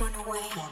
run away.